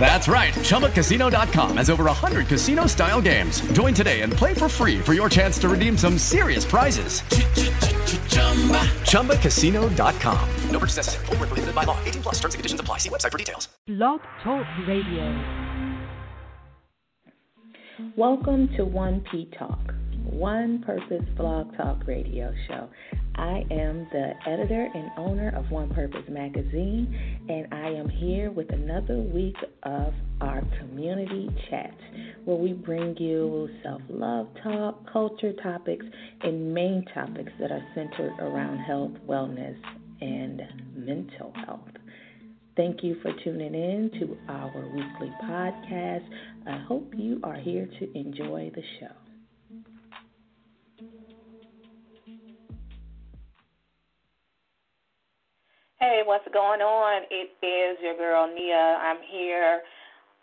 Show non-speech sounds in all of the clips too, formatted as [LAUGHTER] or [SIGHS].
That's right. ChumbaCasino.com has over 100 casino style games. Join today and play for free for your chance to redeem some serious prizes. ChumbaCasino.com. No purchase necessary. Full prohibited by law. 18 plus terms and conditions apply. See website for details. Blog Talk Radio. Welcome to 1P Talk, One Purpose Blog Talk Radio Show. I am the editor and owner of One Purpose Magazine, and I am here with another week of our community chat where we bring you self love talk, culture topics, and main topics that are centered around health, wellness, and mental health. Thank you for tuning in to our weekly podcast. I hope you are here to enjoy the show. Hey, what's going on? It is your girl Nia. I'm here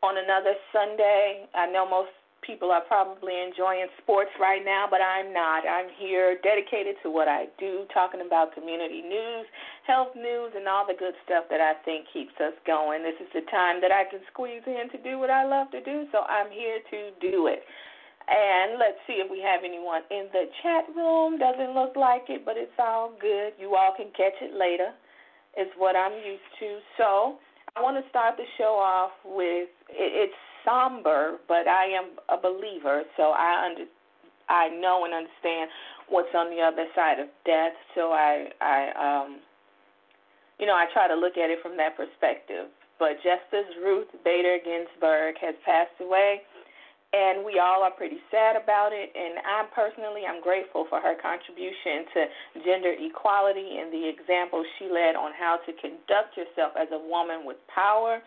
on another Sunday. I know most people are probably enjoying sports right now, but I'm not. I'm here dedicated to what I do, talking about community news, health news, and all the good stuff that I think keeps us going. This is the time that I can squeeze in to do what I love to do, so I'm here to do it. And let's see if we have anyone in the chat room. Doesn't look like it, but it's all good. You all can catch it later is what I'm used to. So I want to start the show off with it's somber, but I am a believer, so I under I know and understand what's on the other side of death. So I I um you know I try to look at it from that perspective. But Justice Ruth Bader Ginsburg has passed away and we all are pretty sad about it. And I personally, I'm grateful for her contribution to gender equality and the example she led on how to conduct yourself as a woman with power.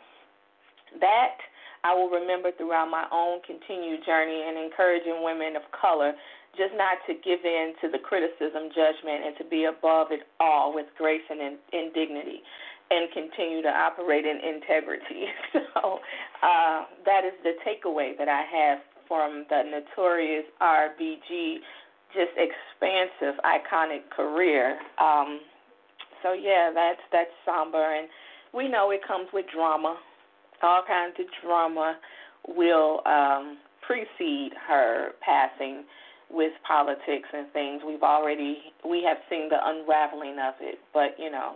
That I will remember throughout my own continued journey in encouraging women of color just not to give in to the criticism, judgment, and to be above it all with grace and in, in dignity and continue to operate in integrity. [LAUGHS] So uh, that is the takeaway that I have from the notorious RBG, just expansive, iconic career. Um, so yeah, that's that's somber, and we know it comes with drama. All kinds of drama will um, precede her passing with politics and things. We've already we have seen the unraveling of it, but you know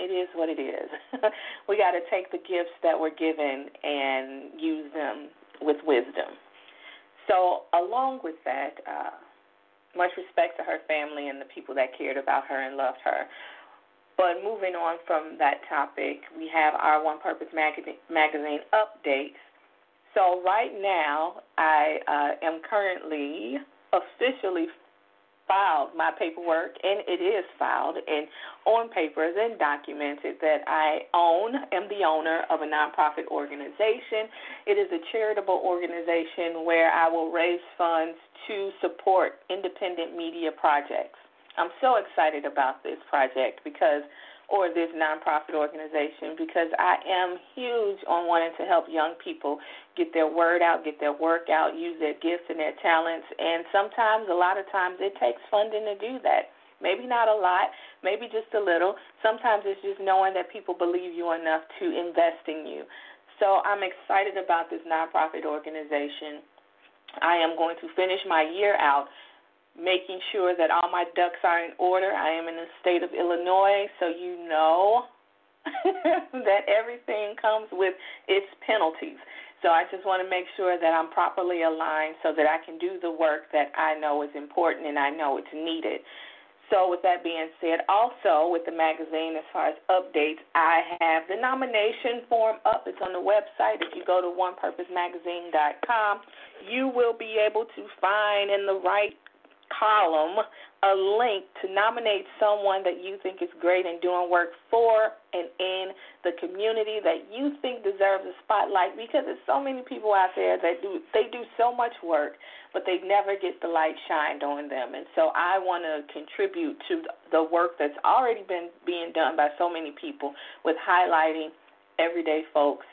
it is what it is. [LAUGHS] we got to take the gifts that were given and use them with wisdom. So, along with that, uh, much respect to her family and the people that cared about her and loved her. But moving on from that topic, we have our One Purpose magazine, magazine updates. So, right now, I uh, am currently officially filed my paperwork, and it is filed and on papers and documented that I own, am the owner of a nonprofit organization. It is a charitable organization where I will raise funds to support independent media projects. I'm so excited about this project because or this nonprofit organization because I am huge on wanting to help young people get their word out, get their work out, use their gifts and their talents. And sometimes, a lot of times, it takes funding to do that. Maybe not a lot, maybe just a little. Sometimes it's just knowing that people believe you enough to invest in you. So I'm excited about this nonprofit organization. I am going to finish my year out making sure that all my ducks are in order. I am in the state of Illinois, so you know [LAUGHS] that everything comes with its penalties. So I just want to make sure that I'm properly aligned so that I can do the work that I know is important and I know it's needed. So, with that being said, also with the magazine, as far as updates, I have the nomination form up. It's on the website. If you go to onepurposemagazine.com, you will be able to find in the right column a link to nominate someone that you think is great and doing work for and in the community that you think deserves a spotlight because there's so many people out there that do they do so much work but they never get the light shined on them. And so I want to contribute to the work that's already been being done by so many people with highlighting everyday folks.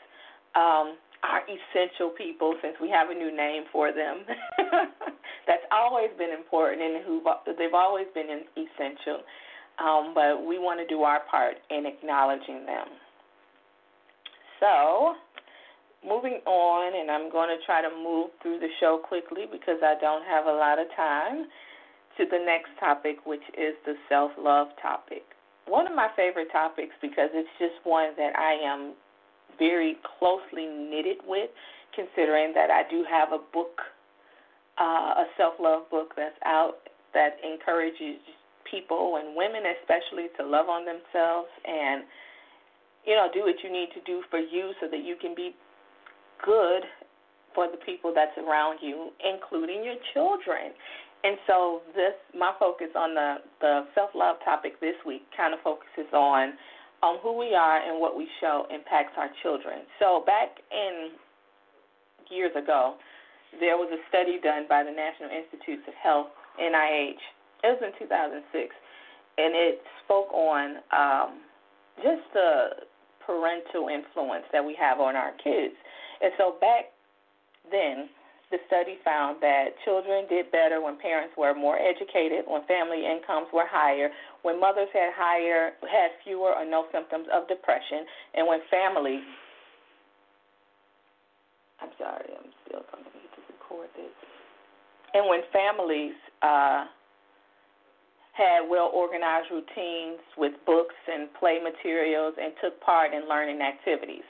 Um, our essential people, since we have a new name for them. [LAUGHS] That's always been important, and who they've always been essential. Um, but we want to do our part in acknowledging them. So, moving on, and I'm going to try to move through the show quickly because I don't have a lot of time, to the next topic, which is the self love topic. One of my favorite topics because it's just one that I am very closely knitted with, considering that I do have a book, uh, a self love book that's out that encourages people and women especially to love on themselves and you know do what you need to do for you so that you can be good for the people that's around you, including your children. And so this my focus on the the self love topic this week kind of focuses on on who we are and what we show impacts our children. So back in years ago, there was a study done by the National Institutes of Health (NIH). It was in 2006, and it spoke on um, just the parental influence that we have on our kids. And so back then, the study found that children did better when parents were more educated, when family incomes were higher, when mothers had higher had fewer or no symptoms of depression, and when families I'm sorry, I'm still coming here to record this. And when families uh, had well organized routines with books and play materials and took part in learning activities.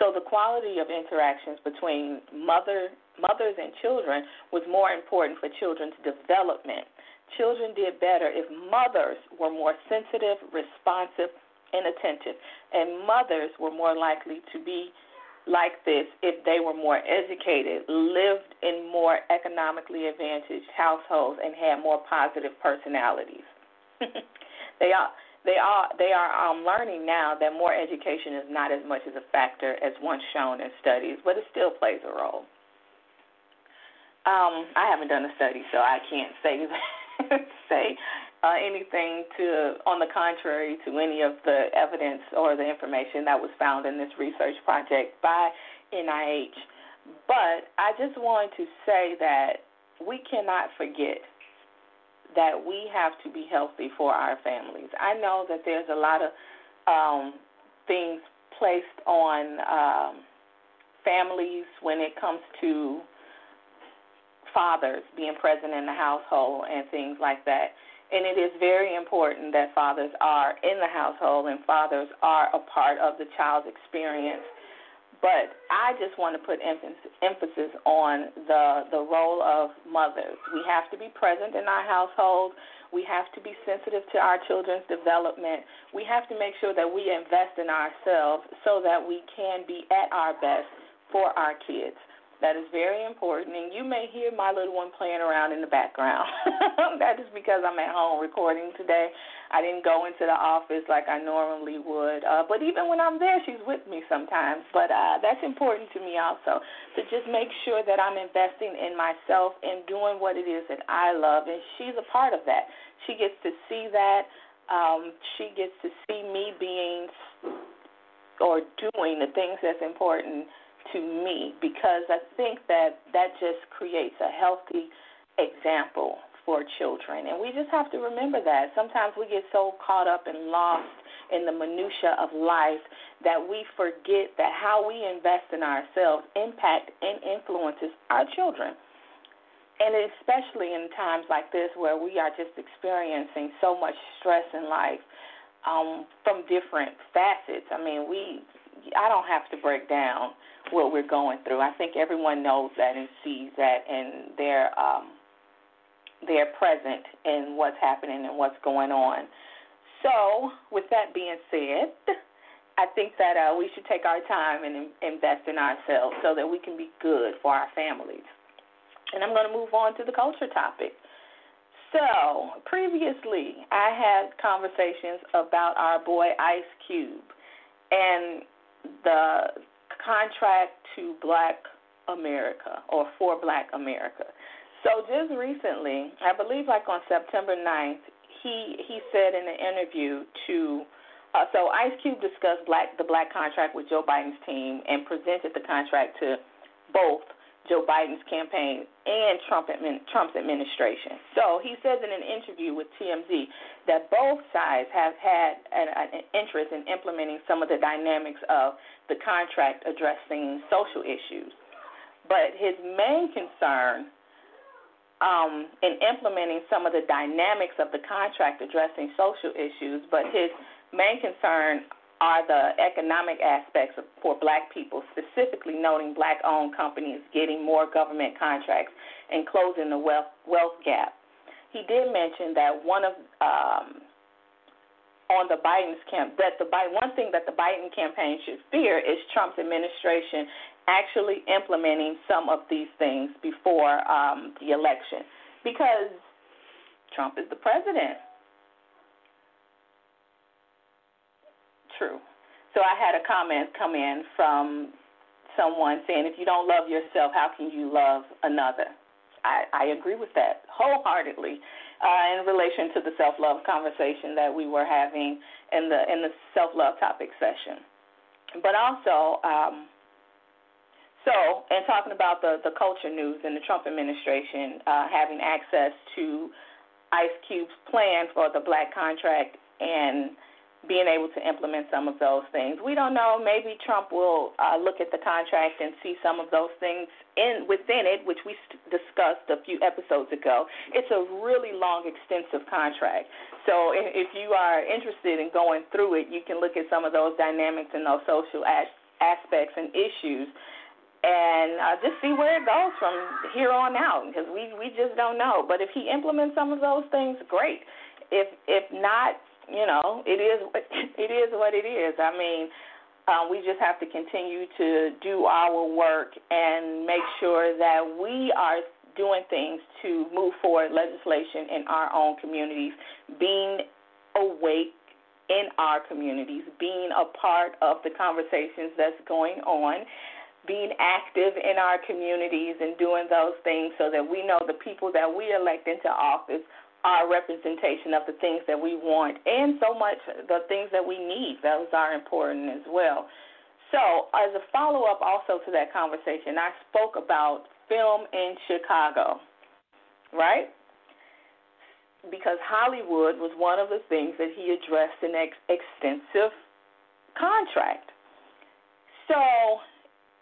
So the quality of interactions between mother, mothers and children was more important for children's development. Children did better if mothers were more sensitive, responsive, and attentive, and mothers were more likely to be like this if they were more educated, lived in more economically advantaged households, and had more positive personalities. [LAUGHS] they are they are they are um, learning now that more education is not as much as a factor as once shown in studies, but it still plays a role. Um, I haven't done a study, so I can't say [LAUGHS] say uh, anything to on the contrary to any of the evidence or the information that was found in this research project by NIH. But I just want to say that we cannot forget that we have to be healthy for our families. I know that there's a lot of um, things placed on um, families when it comes to fathers being present in the household and things like that. And it is very important that fathers are in the household and fathers are a part of the child's experience but I just want to put emphasis on the the role of mothers. We have to be present in our household. We have to be sensitive to our children's development. We have to make sure that we invest in ourselves so that we can be at our best for our kids. That is very important. And you may hear my little one playing around in the background. [LAUGHS] that is because I'm at home recording today. I didn't go into the office like I normally would. Uh, but even when I'm there, she's with me sometimes. But uh, that's important to me also to just make sure that I'm investing in myself and doing what it is that I love. And she's a part of that. She gets to see that. Um, she gets to see me being or doing the things that's important to me because I think that that just creates a healthy example for children. And we just have to remember that. Sometimes we get so caught up and lost in the minutia of life that we forget that how we invest in ourselves impact and influences our children. And especially in times like this where we are just experiencing so much stress in life um, from different facets. I mean, we I don't have to break down what we're going through. I think everyone knows that and sees that, and they're um, they're present in what's happening and what's going on. So, with that being said, I think that uh, we should take our time and invest in ourselves so that we can be good for our families. And I'm going to move on to the culture topic. So, previously, I had conversations about our boy Ice Cube and the contract to Black America or for Black America. So just recently, I believe like on September 9th, he he said in an interview to Uh, so Ice Cube discussed black the black contract with Joe Biden's team and presented the contract to both Joe Biden's campaign and Trump admin, Trump's administration. So he says in an interview with TMZ that both sides have had an, an interest in implementing some of the dynamics of the contract addressing social issues. But his main concern um, in implementing some of the dynamics of the contract addressing social issues, but his main concern are the economic aspects of, for black people, specifically noting black owned companies getting more government contracts and closing the wealth, wealth gap. He did mention that one of um, on the Biden's camp that the one thing that the Biden campaign should fear is Trump's administration actually implementing some of these things before um, the election because Trump is the president. True. So I had a comment come in from someone saying, if you don't love yourself, how can you love another? I, I agree with that wholeheartedly uh, in relation to the self love conversation that we were having in the in the self love topic session. But also, um, so in talking about the the culture news and the Trump administration uh, having access to Ice Cube's plan for the black contract and being able to implement some of those things. We don't know. Maybe Trump will uh, look at the contract and see some of those things in within it, which we discussed a few episodes ago. It's a really long, extensive contract. So if, you are interested in going through it, you can look at some of those dynamics and those social as- aspects and issues. And uh, just see where it goes from here on out, because we we just don't know. But if he implements some of those things, great. If if not, you know, it is [LAUGHS] it is what it is. I mean, uh, we just have to continue to do our work and make sure that we are doing things to move forward legislation in our own communities, being awake in our communities, being a part of the conversations that's going on, being active in our communities and doing those things so that we know the people that we elect into office our representation of the things that we want and so much the things that we need. Those are important as well. So, as a follow up also to that conversation, I spoke about film in Chicago, right? Because Hollywood was one of the things that he addressed in ex- extensive contract. So,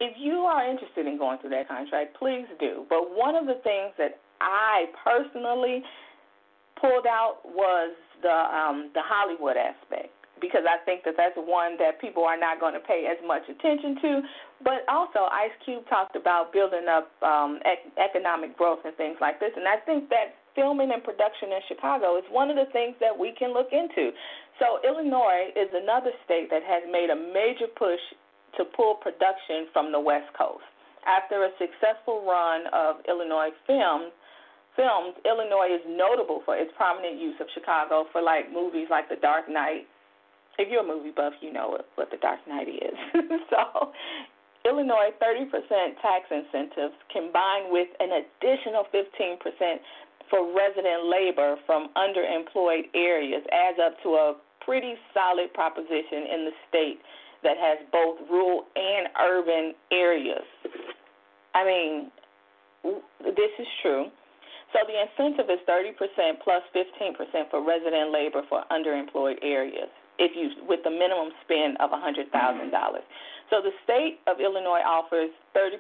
if you are interested in going through that contract, please do. But one of the things that I personally pulled out was the um, the Hollywood aspect because I think that that's one that people are not going to pay as much attention to. But also, Ice Cube talked about building up um, ec- economic growth and things like this, and I think that filming and production in Chicago is one of the things that we can look into. So Illinois is another state that has made a major push to pull production from the West Coast. After a successful run of Illinois films, films, Illinois is notable for its prominent use of Chicago for like movies like The Dark Knight. If you're a movie buff, you know what, what The Dark Knight is. [LAUGHS] so, Illinois 30% tax incentives combined with an additional 15% for resident labor from underemployed areas adds up to a pretty solid proposition in the state that has both rural and urban areas. I mean, this is true. So the incentive is 30% plus 15% for resident labor for underemployed areas if you with the minimum spend of $100,000. So the state of Illinois offers 30%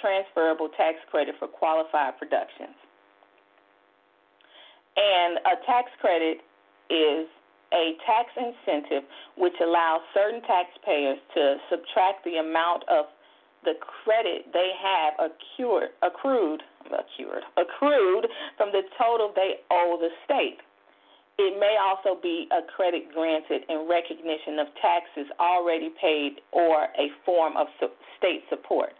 transferable tax credit for qualified productions. And a tax credit is a tax incentive which allows certain taxpayers to subtract the amount of the credit they have accrued, accrued accrued, accrued from the total they owe the state. It may also be a credit granted in recognition of taxes already paid or a form of state support.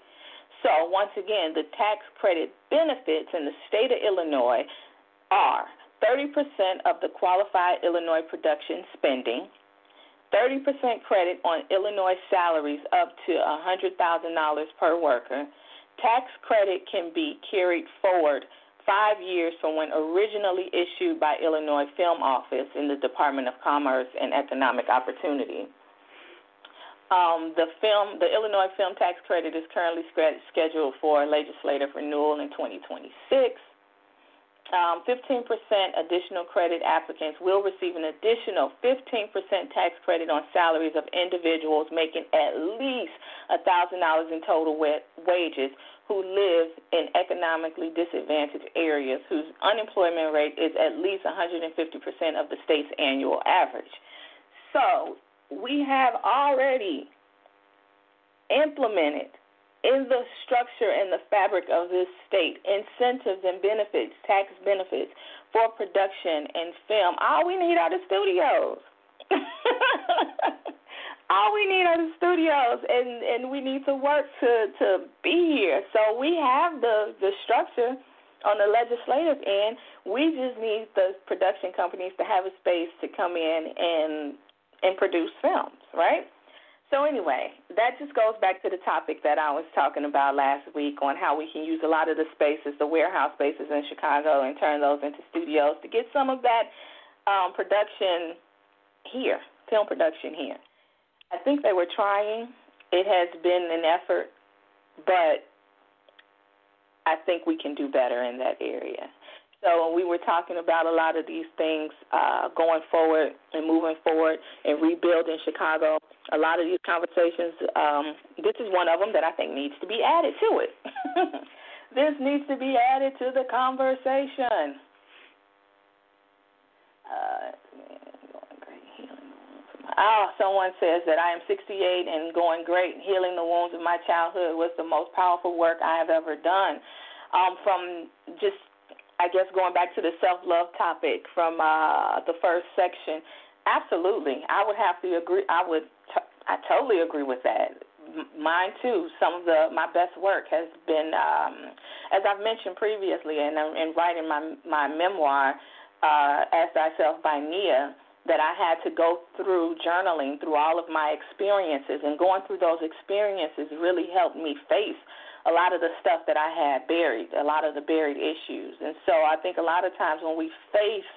So, once again, the tax credit benefits in the state of Illinois are 30% of the qualified Illinois production spending, 30% credit on Illinois salaries up to $100,000 per worker, Tax credit can be carried forward five years from when originally issued by Illinois Film Office in the Department of Commerce and Economic Opportunity. Um, the film, the Illinois Film Tax Credit is currently scheduled for legislative renewal in 2026. Um, 15% additional credit applicants will receive an additional 15% tax credit on salaries of individuals making at least $1,000 in total wages who live in economically disadvantaged areas whose unemployment rate is at least 150% of the state's annual average. So we have already implemented in the structure and the fabric of this state incentives and benefits, tax benefits for production and film. All we need are the studios. [LAUGHS] All we need are the studios, and and we need to work to to be here. So we have the the structure on the legislative end. We just need the production companies to have a space to come in and and produce films, right? So, anyway, that just goes back to the topic that I was talking about last week on how we can use a lot of the spaces, the warehouse spaces in Chicago, and turn those into studios to get some of that um, production here, film production here. I think they were trying. It has been an effort, but I think we can do better in that area. So we were talking about a lot of these things uh, going forward and moving forward and rebuilding Chicago, a lot of these conversations, um, this is one of them that I think needs to be added to it. [LAUGHS] this needs to be added to the conversation. Uh, Oh, someone says that I am 68 and going great. Healing the wounds of my childhood was the most powerful work I have ever done. Um, from just I guess going back to the self love topic from uh, the first section, absolutely, I would have to agree. I would, I totally agree with that. Mine too. Some of the my best work has been, um, as I've mentioned previously, and in writing my my memoir, uh, "As Thyself" by Nia that I had to go through journaling through all of my experiences, and going through those experiences really helped me face a lot of the stuff that I had buried, a lot of the buried issues. And so I think a lot of times when we face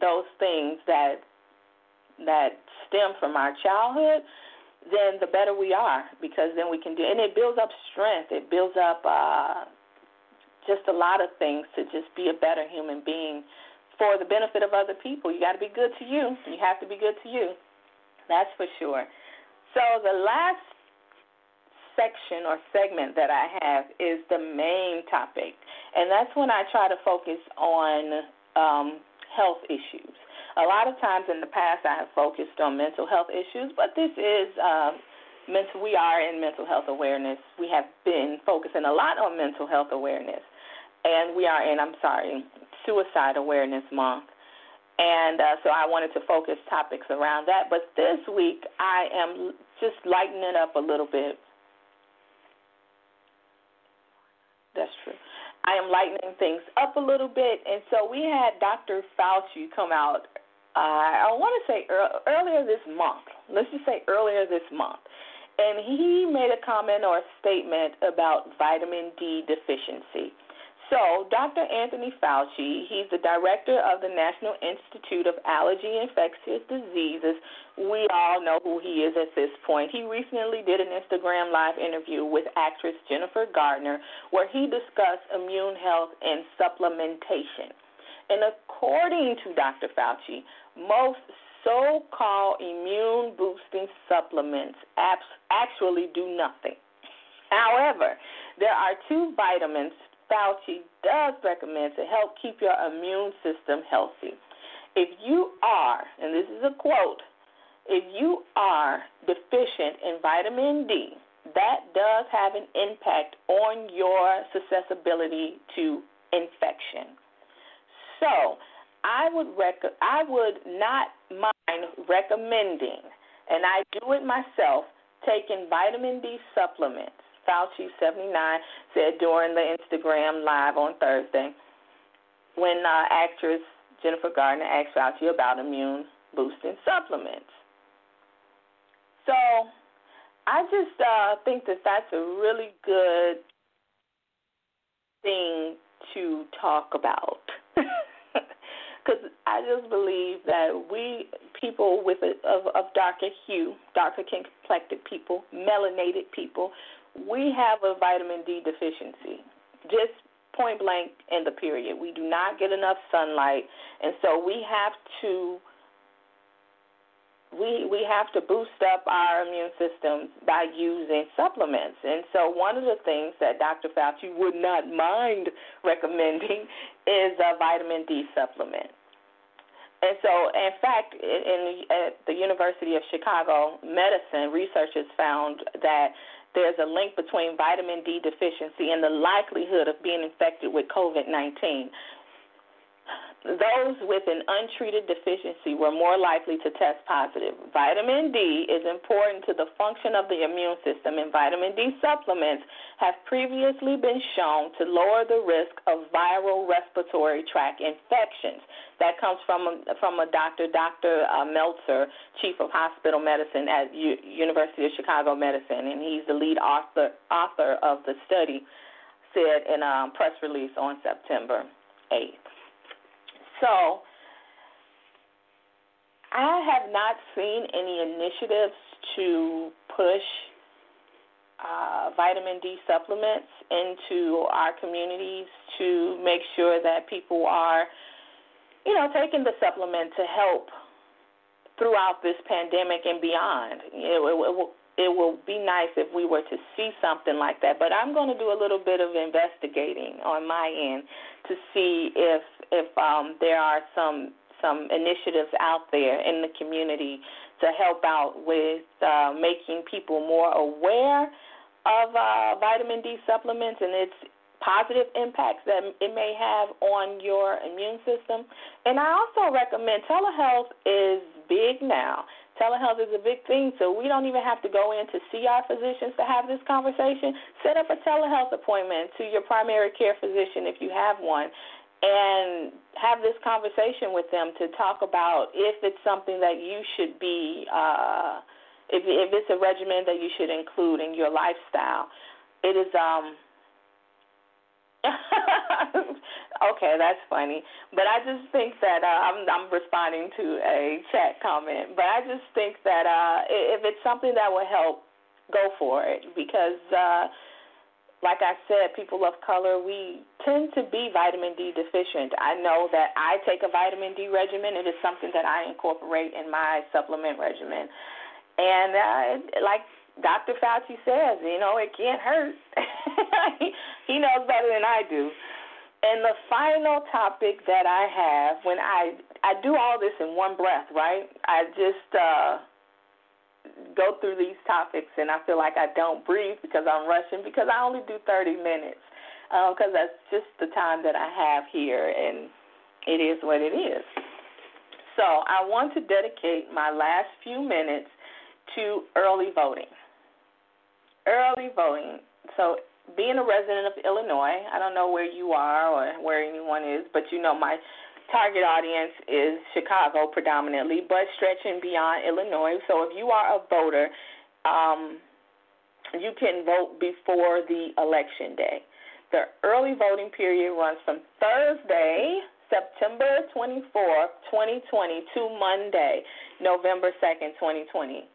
those things that that stem from our childhood, then the better we are because then we can do and it builds up strength. It builds up uh just a lot of things to just be a better human being for the benefit of other people. You got to be good to you. You have to be good to you. That's for sure. So the last section or segment that I have is the main topic, and that's when I try to focus on um, health issues. A lot of times in the past, I have focused on mental health issues, but this is um, mental. We are in mental health awareness. We have been focusing a lot on mental health awareness, and we are in. I'm sorry, Suicide Awareness Month. And uh, so I wanted to focus topics around that. But this week, I am just lightening up a little bit That's true. I am lightening things up a little bit, and so we had Dr. Fauci come out. Uh, I want to say earlier this month. Let's just say earlier this month, and he made a comment or a statement about vitamin D deficiency. So, Dr. Anthony Fauci, he's the director of the National Institute of Allergy and Infectious Diseases. We all know who he is at this point. He recently did an Instagram live interview with actress Jennifer Garner where he discussed immune health and supplementation. And according to Dr. Fauci, most so called immune boosting supplements actually do nothing. However, there are two vitamins Fauci does recommend to help keep your immune system healthy. If you are, and this is a quote, if you are deficient in vitamin D, that does have an impact on your susceptibility to infection. So, I would rec- I would not mind recommending, and I do it myself, taking vitamin D supplements Fauci 79 said during the Instagram live on Thursday when uh, actress Jennifer Garner asked Fauci about immune boosting supplements. So I just uh, think that that's a really good thing to talk about. [LAUGHS] Because I just believe that we people with a, of, of darker hue, darker complected people, melanated people, we have a vitamin D deficiency. Just point blank in the period. We do not get enough sunlight, and so we have to we we have to boost up our immune systems by using supplements. And so one of the things that Dr. Fauci would not mind recommending [LAUGHS] is a vitamin D supplement. And so, in fact, in, at the University of Chicago Medicine, researchers found that there's a link between vitamin D deficiency and the likelihood of being infected with COVID 19 those with an untreated deficiency were more likely to test positive. Vitamin D is important to the function of the immune system, and vitamin D supplements have previously been shown to lower the risk of viral respiratory tract infections. That comes from a, from a doctor, Dr. Uh, Meltzer, chief of hospital medicine at U- University of Chicago Medicine, and he's the lead author author of the study. Said in a press release on September 8th. So I have not seen any initiatives to push uh, vitamin D supplements into our communities to make sure that people are, you know, taking the supplement to help throughout this pandemic and beyond. It, it, it, will, it will be nice if we were to see something like that, but I'm going to do a little bit of investigating on my end to see if if um, there are some some initiatives out there in the community to help out with uh, making people more aware of uh, vitamin D supplements and its positive impacts that it may have on your immune system. And I also recommend telehealth is big now. Telehealth is a big thing, so we don't even have to go in to see our physicians to have this conversation. Set up a telehealth appointment to your primary care physician if you have one and have this conversation with them to talk about if it's something that you should be, uh, if, if it's a regimen that you should include in your lifestyle. It is, um, [LAUGHS] okay, that's funny. But I just think that uh, I'm I'm responding to a chat comment. But I just think that uh, if it's something that will help, go for it because uh, like I said, people of color, we tend to be vitamin D deficient. I know that I take a vitamin D regimen. It is something that I incorporate in my supplement regimen. And uh, like Dr. Fauci says, you know, it can't hurt. [LAUGHS] he knows better than I do. And the final topic that I have, when I I do all this in one breath, right? I just uh go through these topics and I feel like I don't breathe because I'm rushing because I only do 30 minutes because um, that's just the time that I have here and it is what it is. So I want to dedicate my last few minutes to early voting. Early voting. So being a resident of Illinois, I don't know where you are or where anyone is, but you know my target audience is Chicago predominantly, but stretching beyond Illinois. So if you are a voter, um, you can vote before the election day. The early voting period runs from Thursday, September 24th, 2020, to Monday, November 2nd, 2020.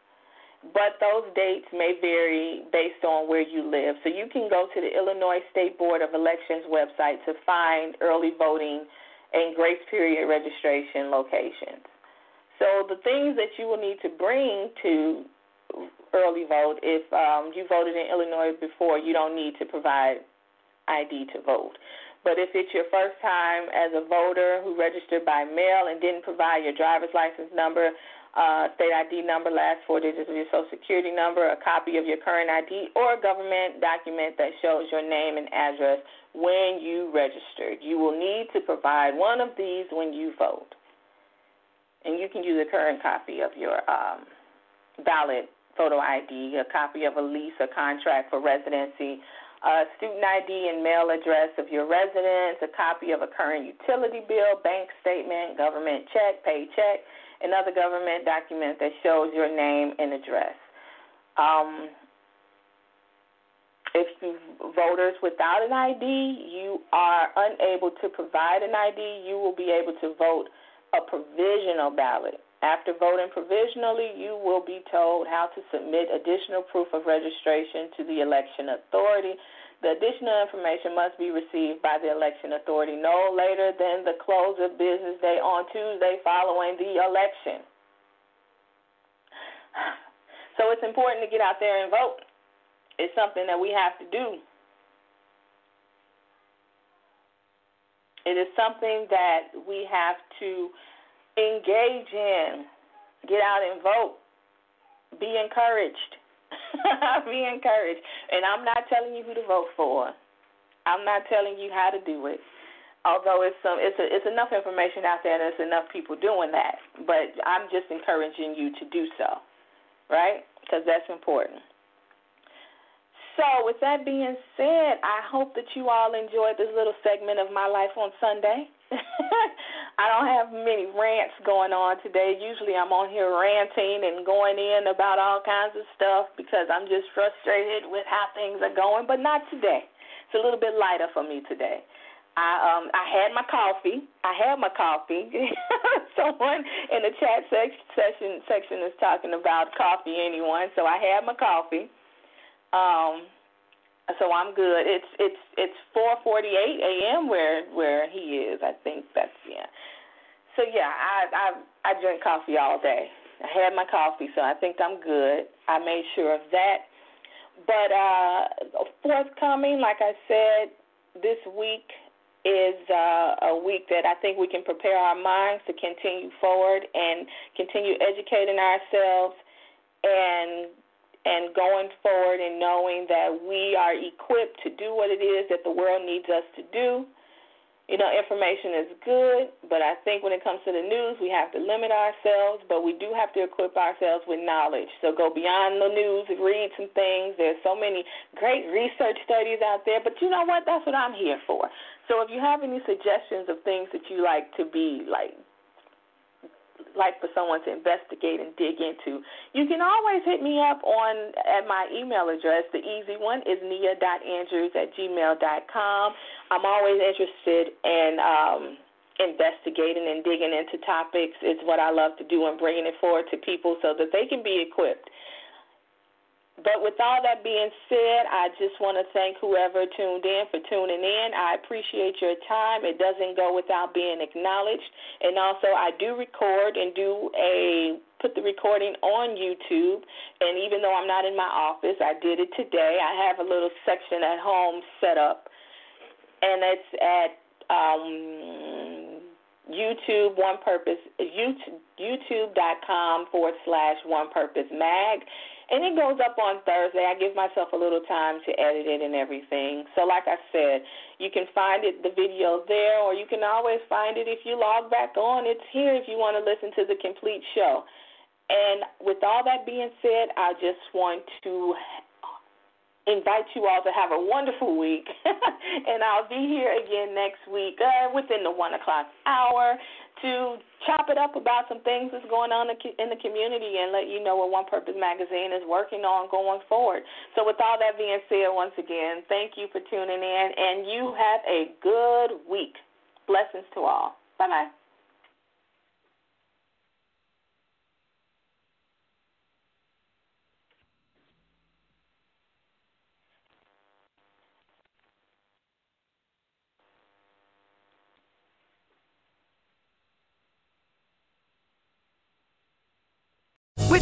But those dates may vary based on where you live. So you can go to the Illinois State Board of Elections website to find early voting and grace period registration locations. So the things that you will need to bring to early vote, if um, you voted in Illinois before, you don't need to provide ID to vote. But if it's your first time as a voter who registered by mail and didn't provide your driver's license number, uh, state ID number, last four digits of your social security number, a copy of your current ID, or a government document that shows your name and address when you registered. You will need to provide one of these when you vote. And you can use a current copy of your um, ballot photo ID, a copy of a lease or contract for residency, a student ID and mail address of your residence, a copy of a current utility bill, bank statement, government check, paycheck, another government document that shows your name and address. Um, if to voters without an ID, you are unable to provide an ID, you will be able to vote a provisional ballot. After voting provisionally, you will be told how to submit additional proof of registration to the election authority. The additional information must be received by the election authority no later than the close of business day on Tuesday following the election. [SIGHS] So it's important to get out there and vote. It's something that we have to do. It is something that we have to engage in. Get out and vote. Be encouraged. [LAUGHS] Be encouraged. And I'm not telling you who to vote for. I'm not telling you how to do it. Although it's some, it's a, it's enough information out there, and there's enough people doing that. But I'm just encouraging you to do so, right? Because that's important. So, with that being said, I hope that you all enjoyed this little segment of my life on Sunday. [LAUGHS] I don't have many rants going on today. Usually I'm on here ranting and going in about all kinds of stuff because I'm just frustrated with how things are going, but not today. It's a little bit lighter for me today. I um I had my coffee. I had my coffee. [LAUGHS] Someone in the chat section section is talking about coffee anyone, so I had my coffee. Um so I'm good. It's it's it's 4:48 a.m. where where he is. I think that's yeah. So yeah, I I I drink coffee all day. I had my coffee, so I think I'm good. I made sure of that. But uh forthcoming, like I said, this week is uh, a week that I think we can prepare our minds to continue forward and continue educating ourselves and and going forward and knowing that we are equipped to do what it is that the world needs us to do. You know, information is good, but I think when it comes to the news, we have to limit ourselves, but we do have to equip ourselves with knowledge. So go beyond the news, read some things. There's so many great research studies out there, but you know what? That's what I'm here for. So if you have any suggestions of things that you like to be like like for someone to investigate and dig into, you can always hit me up on at my email address. The easy one is nia.andrews at gmail.com. I'm always interested in um, investigating and digging into topics. It's what I love to do and bringing it forward to people so that they can be equipped. But with all that being said, I just want to thank whoever tuned in for tuning in. I appreciate your time. It doesn't go without being acknowledged. And also, I do record and do a put the recording on YouTube. And even though I'm not in my office, I did it today. I have a little section at home set up, and it's at um, YouTube One Purpose YouTube YouTube.com forward slash One Purpose Mag and it goes up on Thursday. I give myself a little time to edit it and everything. So, like I said, you can find it the video there, or you can always find it if you log back on. It's here if you want to listen to the complete show. And with all that being said, I just want to invite you all to have a wonderful week. [LAUGHS] and I'll be here again next week uh, within the one o'clock hour to chop it up about some things that's going on in the community and let you know what One Purpose Magazine is working on going forward. So, with all that being said, once again, thank you for tuning in, and you have a good week. Blessings to all. Bye bye. With